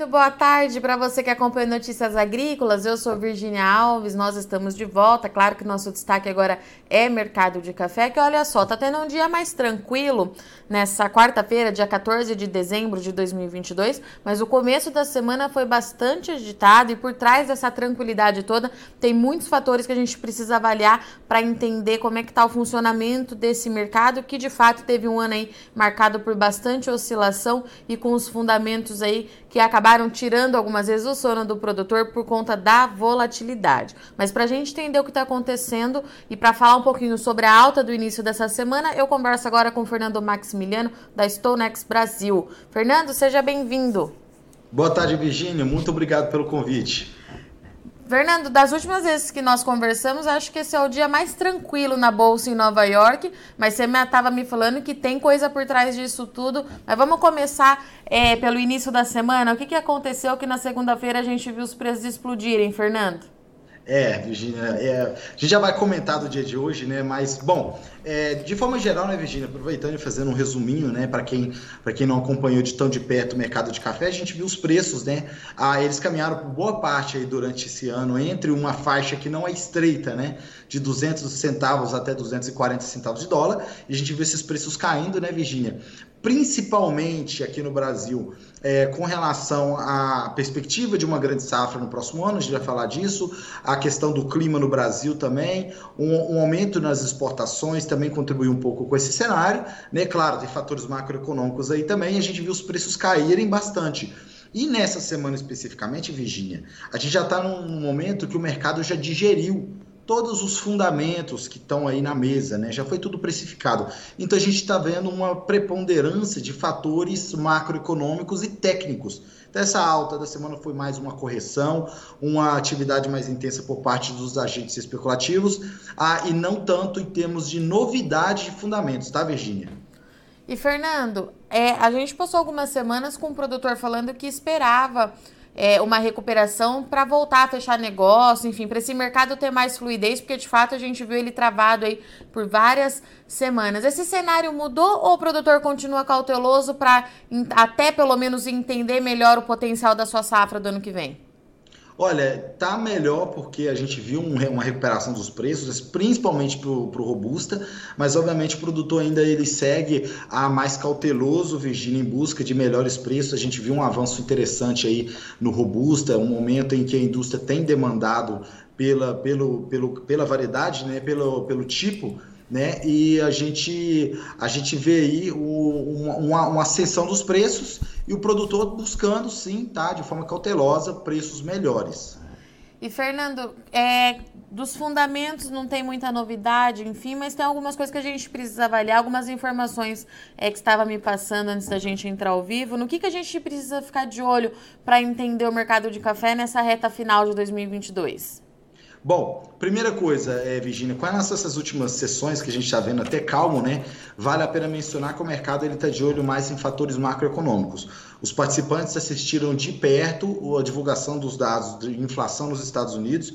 Muito boa tarde para você que acompanha Notícias Agrícolas. Eu sou Virginia Alves, nós estamos de volta. Claro que nosso destaque agora é mercado de café, que olha só, tá tendo um dia mais tranquilo nessa quarta-feira, dia 14 de dezembro de 2022, mas o começo da semana foi bastante agitado e por trás dessa tranquilidade toda tem muitos fatores que a gente precisa avaliar para entender como é que tá o funcionamento desse mercado, que de fato teve um ano aí marcado por bastante oscilação e com os fundamentos aí que acabaram tirando algumas vezes o sono do produtor por conta da volatilidade. Mas para a gente entender o que está acontecendo e para falar um pouquinho sobre a alta do início dessa semana, eu converso agora com Fernando Maximiliano, da StoneX Brasil. Fernando, seja bem-vindo. Boa tarde, Virginia. Muito obrigado pelo convite. Fernando, das últimas vezes que nós conversamos, acho que esse é o dia mais tranquilo na bolsa em Nova York, mas você estava me falando que tem coisa por trás disso tudo. Mas vamos começar é, pelo início da semana. O que, que aconteceu que na segunda-feira a gente viu os preços explodirem, Fernando? É, Virginia, é, a gente já vai comentar do dia de hoje, né? Mas, bom, é, de forma geral, né, Virginia, aproveitando e fazendo um resuminho, né, para quem, quem não acompanhou de tão de perto o mercado de café, a gente viu os preços, né? Ah, eles caminharam por boa parte aí durante esse ano entre uma faixa que não é estreita, né? De 200 centavos até 240 centavos de dólar, e a gente viu esses preços caindo, né, Virginia? Principalmente aqui no Brasil, é, com relação à perspectiva de uma grande safra no próximo ano, a gente vai falar disso, a questão do clima no Brasil também, um, um aumento nas exportações também contribuiu um pouco com esse cenário, né? Claro, tem fatores macroeconômicos aí também, a gente viu os preços caírem bastante. E nessa semana especificamente, Virginia, a gente já está num momento que o mercado já digeriu todos os fundamentos que estão aí na mesa, né? Já foi tudo precificado. Então a gente está vendo uma preponderância de fatores macroeconômicos e técnicos. Então, essa alta da semana foi mais uma correção, uma atividade mais intensa por parte dos agentes especulativos, ah, e não tanto em termos de novidade de fundamentos, tá, Virginia? E Fernando, é, a gente passou algumas semanas com o produtor falando que esperava é, uma recuperação para voltar a fechar negócio, enfim, para esse mercado ter mais fluidez, porque de fato a gente viu ele travado aí por várias semanas. Esse cenário mudou ou o produtor continua cauteloso para até pelo menos entender melhor o potencial da sua safra do ano que vem? Olha, tá melhor porque a gente viu um, uma recuperação dos preços, principalmente para o robusta, mas obviamente o produtor ainda ele segue a mais cauteloso, Virginia, em busca de melhores preços. A gente viu um avanço interessante aí no robusta, um momento em que a indústria tem demandado pela, pelo, pelo, pela variedade, né, pelo, pelo tipo né? E a gente, a gente vê aí o, uma, uma ascensão dos preços e o produtor buscando, sim, tá, de forma cautelosa, preços melhores. E Fernando, é, dos fundamentos não tem muita novidade, enfim, mas tem algumas coisas que a gente precisa avaliar, algumas informações é, que estava me passando antes da gente entrar ao vivo. No que, que a gente precisa ficar de olho para entender o mercado de café nessa reta final de 2022? Bom, primeira coisa, é, Virginia, com essas últimas sessões que a gente está vendo até calmo, né? Vale a pena mencionar que o mercado está de olho mais em fatores macroeconômicos. Os participantes assistiram de perto a divulgação dos dados de inflação nos Estados Unidos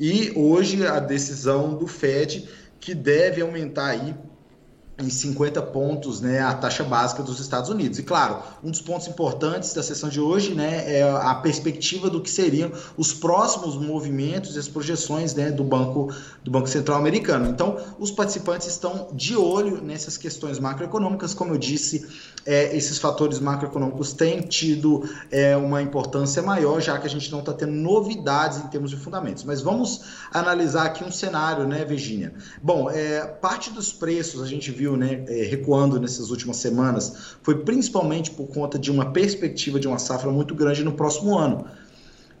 e hoje a decisão do Fed que deve aumentar aí em 50 pontos né, a taxa básica dos Estados Unidos. E claro, um dos pontos importantes da sessão de hoje né, é a perspectiva do que seriam os próximos movimentos e as projeções né, do Banco do Banco Central Americano. Então, os participantes estão de olho nessas questões macroeconômicas, como eu disse, é, esses fatores macroeconômicos têm tido é, uma importância maior, já que a gente não está tendo novidades em termos de fundamentos. Mas vamos analisar aqui um cenário, né, Virginia? Bom, é, parte dos preços a gente viu viu né, é, recuando nessas últimas semanas foi principalmente por conta de uma perspectiva de uma safra muito grande no próximo ano.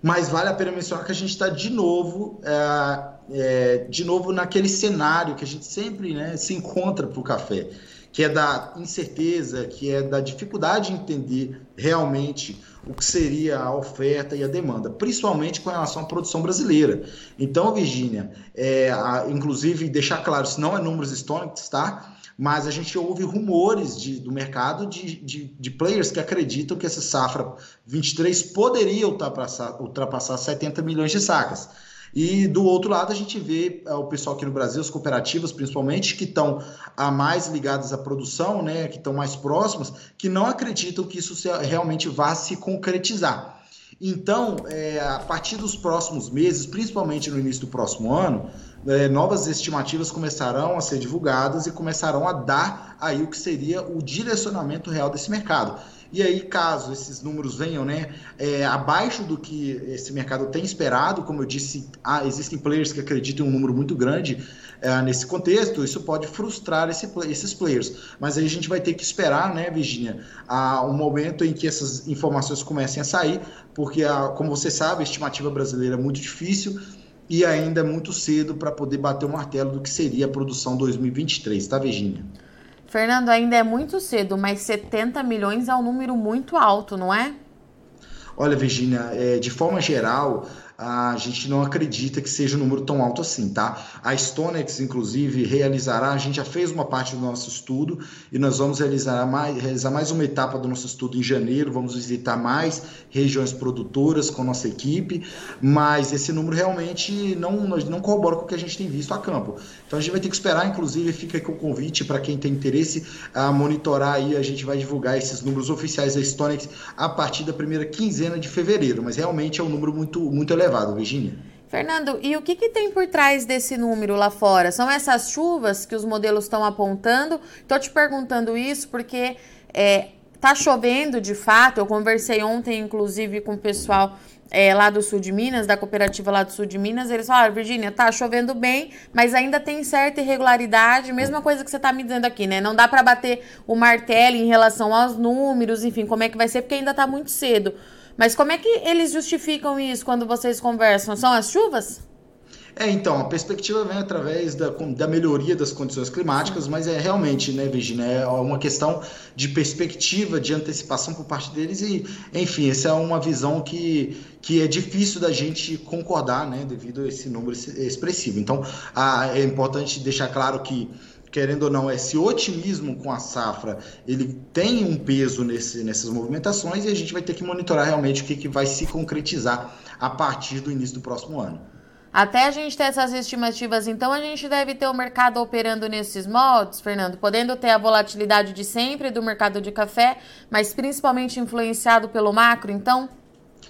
Mas vale a pena mencionar que a gente está de novo, é, é, de novo naquele cenário que a gente sempre né, se encontra para o café, que é da incerteza, que é da dificuldade de entender realmente o que seria a oferta e a demanda, principalmente com relação à produção brasileira. Então, Virgínia, é, inclusive deixar claro, se não é números históricos, tá? Mas a gente ouve rumores de, do mercado de, de, de, players que acreditam que essa safra 23 poderia ultrapassar, ultrapassar 70 milhões de sacas. E do outro lado, a gente vê é, o pessoal aqui no Brasil, as cooperativas principalmente, que estão a mais ligadas à produção, né, que estão mais próximas, que não acreditam que isso realmente vá se concretizar. Então, é, a partir dos próximos meses, principalmente no início do próximo ano, é, novas estimativas começarão a ser divulgadas e começarão a dar aí o que seria o direcionamento real desse mercado. E aí, caso esses números venham né, é, abaixo do que esse mercado tem esperado, como eu disse, há, existem players que acreditam em um número muito grande é, nesse contexto, isso pode frustrar esse, esses players. Mas aí a gente vai ter que esperar, né, Virginia, um momento em que essas informações comecem a sair, porque, a, como você sabe, a estimativa brasileira é muito difícil e ainda é muito cedo para poder bater o martelo do que seria a produção 2023, tá, Virginia? Fernando, ainda é muito cedo, mas 70 milhões é um número muito alto, não é? Olha, Virginia, é, de forma geral, a gente não acredita que seja um número tão alto assim, tá? A Stonex, inclusive, realizará, a gente já fez uma parte do nosso estudo e nós vamos realizar mais, realizar mais uma etapa do nosso estudo em janeiro, vamos visitar mais regiões produtoras com nossa equipe, mas esse número realmente não, não corrobora com o que a gente tem visto a campo. Então a gente vai ter que esperar, inclusive, fica aqui o convite para quem tem interesse a monitorar aí, a gente vai divulgar esses números oficiais da Stonex a partir da primeira quinzena de fevereiro, mas realmente é um número muito, muito elevado elevado, Virginia. Fernando, e o que, que, tem por trás desse número lá fora? São essas chuvas que os modelos estão apontando? Estou te perguntando isso porque é, tá chovendo de fato. Eu conversei ontem, inclusive, com o pessoal é, lá do sul de Minas, da cooperativa lá do sul de Minas. Eles falaram, Virginia, tá chovendo bem, mas ainda tem certa irregularidade. Mesma coisa que você tá me dizendo aqui, né? Não dá para bater o martelo em relação aos números, enfim, como é que vai ser, porque ainda tá muito cedo. Mas como é que eles justificam isso quando vocês conversam? São as chuvas? É, então, a perspectiva vem através da, da melhoria das condições climáticas, mas é realmente, né, Virginia, é uma questão de perspectiva, de antecipação por parte deles e, enfim, essa é uma visão que, que é difícil da gente concordar, né, devido a esse número expressivo. Então, a, é importante deixar claro que querendo ou não, esse otimismo com a safra, ele tem um peso nesse, nessas movimentações e a gente vai ter que monitorar realmente o que, que vai se concretizar a partir do início do próximo ano. Até a gente ter essas estimativas, então a gente deve ter o mercado operando nesses moldes, Fernando, podendo ter a volatilidade de sempre do mercado de café, mas principalmente influenciado pelo macro, então?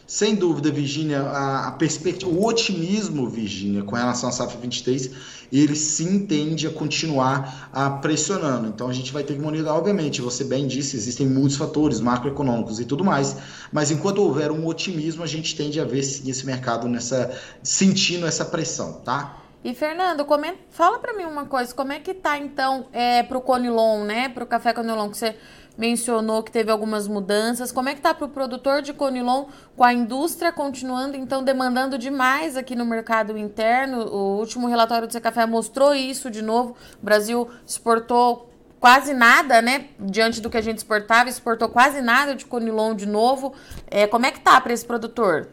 Sem dúvida, Virginia, a, a perspectiva, o otimismo, Virginia, com relação à safra 23, ele sim tende a continuar a pressionando. Então a gente vai ter que monitorar, obviamente, você bem disse, existem muitos fatores macroeconômicos e tudo mais, mas enquanto houver um otimismo, a gente tende a ver esse mercado nessa sentindo essa pressão, tá? E Fernando, comenta, fala para mim uma coisa, como é que tá então é, para o Conilon, né? Para o café Conilon que você mencionou que teve algumas mudanças. Como é que está para o produtor de Conilon com a indústria continuando então demandando demais aqui no mercado interno? O último relatório do Secafé mostrou isso de novo. O Brasil exportou quase nada, né? Diante do que a gente exportava, exportou quase nada de Conilon de novo. É, como é que tá para esse produtor?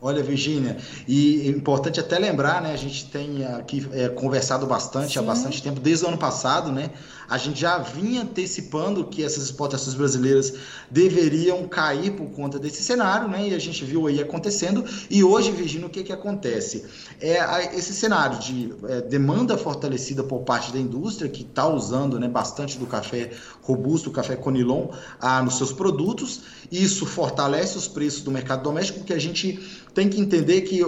Olha, Virgínia, e é importante até lembrar, né? A gente tem aqui é, conversado bastante Sim. há bastante tempo, desde o ano passado, né? A gente já vinha antecipando que essas exportações brasileiras deveriam cair por conta desse cenário, né? E a gente viu aí acontecendo. E hoje, Virgínia, o que, que acontece? É esse cenário de é, demanda fortalecida por parte da indústria, que está usando né, bastante do café robusto, o café Conilon, ah, nos seus produtos. Isso fortalece os preços do mercado doméstico, porque a gente tem que entender que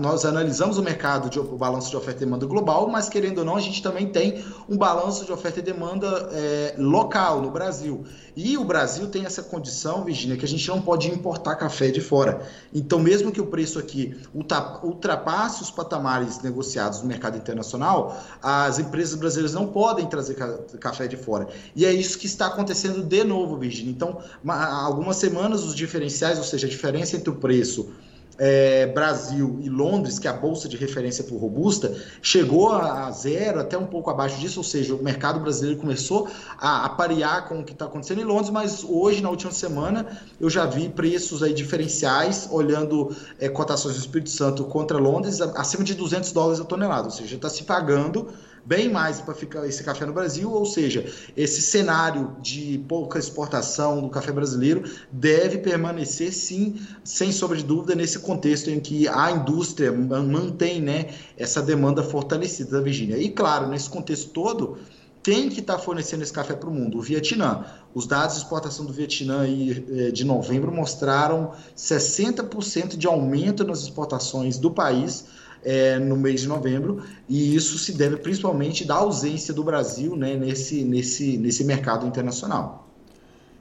nós analisamos o mercado, de, o balanço de oferta e demanda global, mas querendo ou não, a gente também tem um balanço de oferta e demanda é, local no Brasil. E o Brasil tem essa condição, Virginia, que a gente não pode importar café de fora. Então, mesmo que o preço aqui ultrapasse os patamares negociados no mercado internacional, as empresas brasileiras não podem trazer café de fora. E é isso que está acontecendo de novo, Virginia. Então, há algumas semanas, os diferenciais, ou seja, a diferença entre o preço é, Brasil e Londres, que é a bolsa de referência por robusta, chegou a zero, até um pouco abaixo disso, ou seja, o mercado brasileiro começou a, a parear com o que está acontecendo em Londres, mas hoje, na última semana, eu já vi preços aí diferenciais, olhando é, cotações do Espírito Santo contra Londres, acima de 200 dólares a tonelada, ou seja, está se pagando bem mais para ficar esse café no Brasil, ou seja, esse cenário de pouca exportação do café brasileiro deve permanecer sim, sem sombra de dúvida, nesse contexto em que a indústria mantém né, essa demanda fortalecida da Virgínia. E claro, nesse contexto todo, tem que estar tá fornecendo esse café para o mundo? O Vietnã. Os dados de exportação do Vietnã eh, de novembro mostraram 60% de aumento nas exportações do país é, no mês de novembro, e isso se deve principalmente da ausência do Brasil né, nesse, nesse, nesse mercado internacional.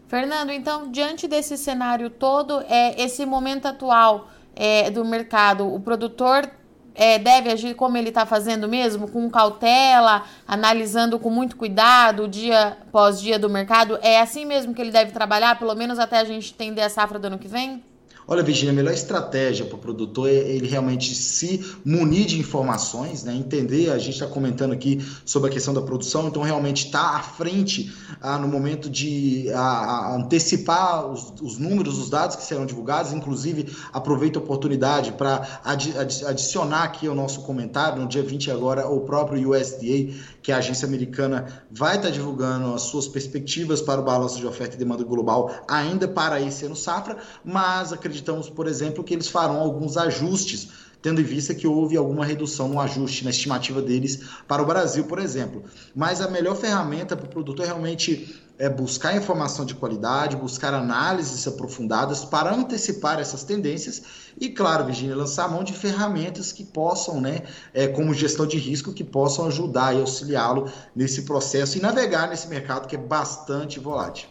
Fernando, então, diante desse cenário todo, é, esse momento atual é, do mercado, o produtor é, deve agir como ele está fazendo mesmo, com cautela, analisando com muito cuidado, dia após dia do mercado? É assim mesmo que ele deve trabalhar, pelo menos até a gente entender a safra do ano que vem? Olha, Virginia, a melhor estratégia para o produtor é ele realmente se munir de informações, né? entender. A gente está comentando aqui sobre a questão da produção, então realmente está à frente ah, no momento de ah, antecipar os, os, números, os dados que serão divulgados. Inclusive, aproveito a oportunidade para adi adicionar aqui ao nosso comentário, no dia 20 agora, o próprio USDA, que é a agência americana, vai estar tá divulgando as suas perspectivas para o balanço de oferta e demanda global ainda para esse ano safra, mas acredito acreditamos, por exemplo, que eles farão alguns ajustes, tendo em vista que houve alguma redução no ajuste na estimativa deles para o Brasil, por exemplo. Mas a melhor ferramenta para o produtor é realmente é buscar informação de qualidade, buscar análises aprofundadas para antecipar essas tendências e, claro, Virginia, lançar mão de ferramentas que possam, né, é, como gestão de risco, que possam ajudar e auxiliá-lo nesse processo e navegar nesse mercado que é bastante volátil.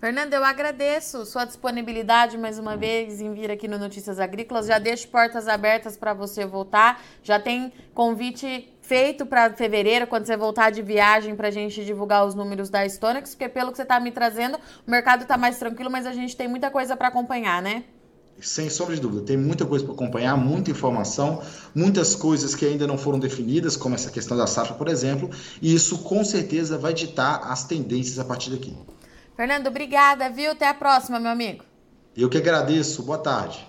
Fernando, eu agradeço sua disponibilidade mais uma vez em vir aqui no Notícias Agrícolas. Já deixo portas abertas para você voltar. Já tem convite feito para fevereiro, quando você voltar de viagem, para a gente divulgar os números da Stonex, porque pelo que você está me trazendo, o mercado está mais tranquilo, mas a gente tem muita coisa para acompanhar, né? Sem sombra de dúvida, tem muita coisa para acompanhar, muita informação, muitas coisas que ainda não foram definidas, como essa questão da safra, por exemplo, e isso com certeza vai ditar as tendências a partir daqui. Fernando, obrigada, viu? Até a próxima, meu amigo. Eu que agradeço. Boa tarde.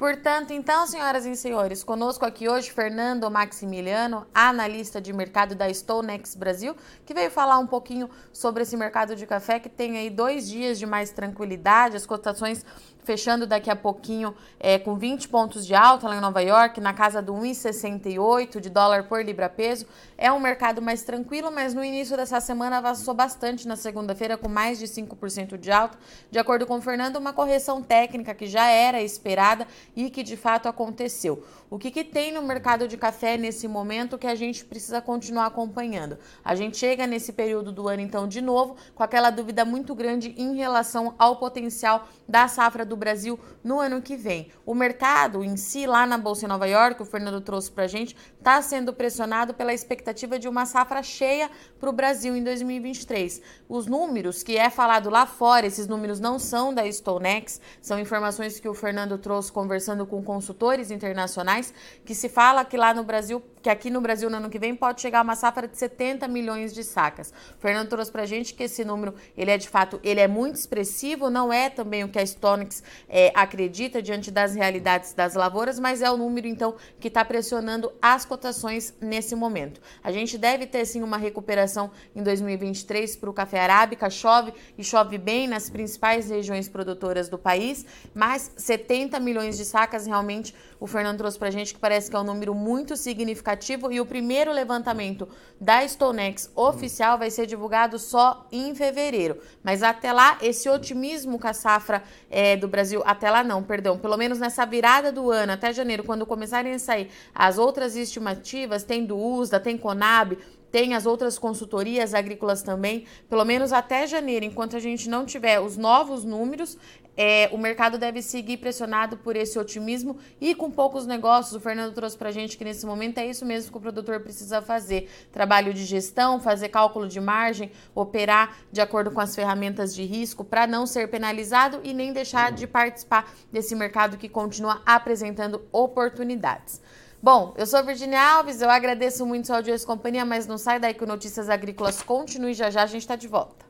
Portanto, então, senhoras e senhores, conosco aqui hoje Fernando Maximiliano, analista de mercado da Stonex Brasil, que veio falar um pouquinho sobre esse mercado de café que tem aí dois dias de mais tranquilidade, as cotações fechando daqui a pouquinho é, com 20 pontos de alta lá em Nova York, na casa do 1,68 de dólar por libra peso. É um mercado mais tranquilo, mas no início dessa semana avançou bastante na segunda-feira, com mais de 5% de alta. De acordo com o Fernando, uma correção técnica que já era esperada e que de fato aconteceu. O que, que tem no mercado de café nesse momento que a gente precisa continuar acompanhando? A gente chega nesse período do ano, então, de novo, com aquela dúvida muito grande em relação ao potencial da safra do Brasil no ano que vem. O mercado em si, lá na Bolsa em Nova York, o Fernando trouxe para a gente, está sendo pressionado pela expectativa de uma safra cheia para o Brasil em 2023. Os números que é falado lá fora, esses números não são da StoneX, são informações que o Fernando trouxe conversando com consultores internacionais que se fala que lá no Brasil, que aqui no Brasil no ano que vem pode chegar uma safra de 70 milhões de sacas. O Fernando trouxe pra gente que esse número, ele é de fato, ele é muito expressivo, não é também o que a Stonex é, acredita diante das realidades das lavouras, mas é o número então que está pressionando as cotações nesse momento. A gente deve ter sim uma recuperação em 2023 para o café arábica, chove e chove bem nas principais regiões produtoras do país, mas 70 milhões de sacas realmente o Fernando trouxe para a gente que parece que é um número muito significativo e o primeiro levantamento da Stonex oficial vai ser divulgado só em fevereiro. Mas até lá, esse otimismo com a safra é, do Brasil, até lá não, perdão, pelo menos nessa virada do ano, até janeiro, quando começarem a sair as outras estimativas, tem do USDA, tem Conab, tem as outras consultorias agrícolas também, pelo menos até janeiro, enquanto a gente não tiver os novos números, é, o mercado deve seguir pressionado por esse otimismo e com poucos negócios. O Fernando trouxe para a gente que nesse momento é isso mesmo que o produtor precisa fazer: trabalho de gestão, fazer cálculo de margem, operar de acordo com as ferramentas de risco para não ser penalizado e nem deixar de participar desse mercado que continua apresentando oportunidades. Bom, eu sou Virginia Alves, eu agradeço muito sua audiência e companhia, mas não sai daí que o Notícias Agrícolas continue já já, a gente está de volta.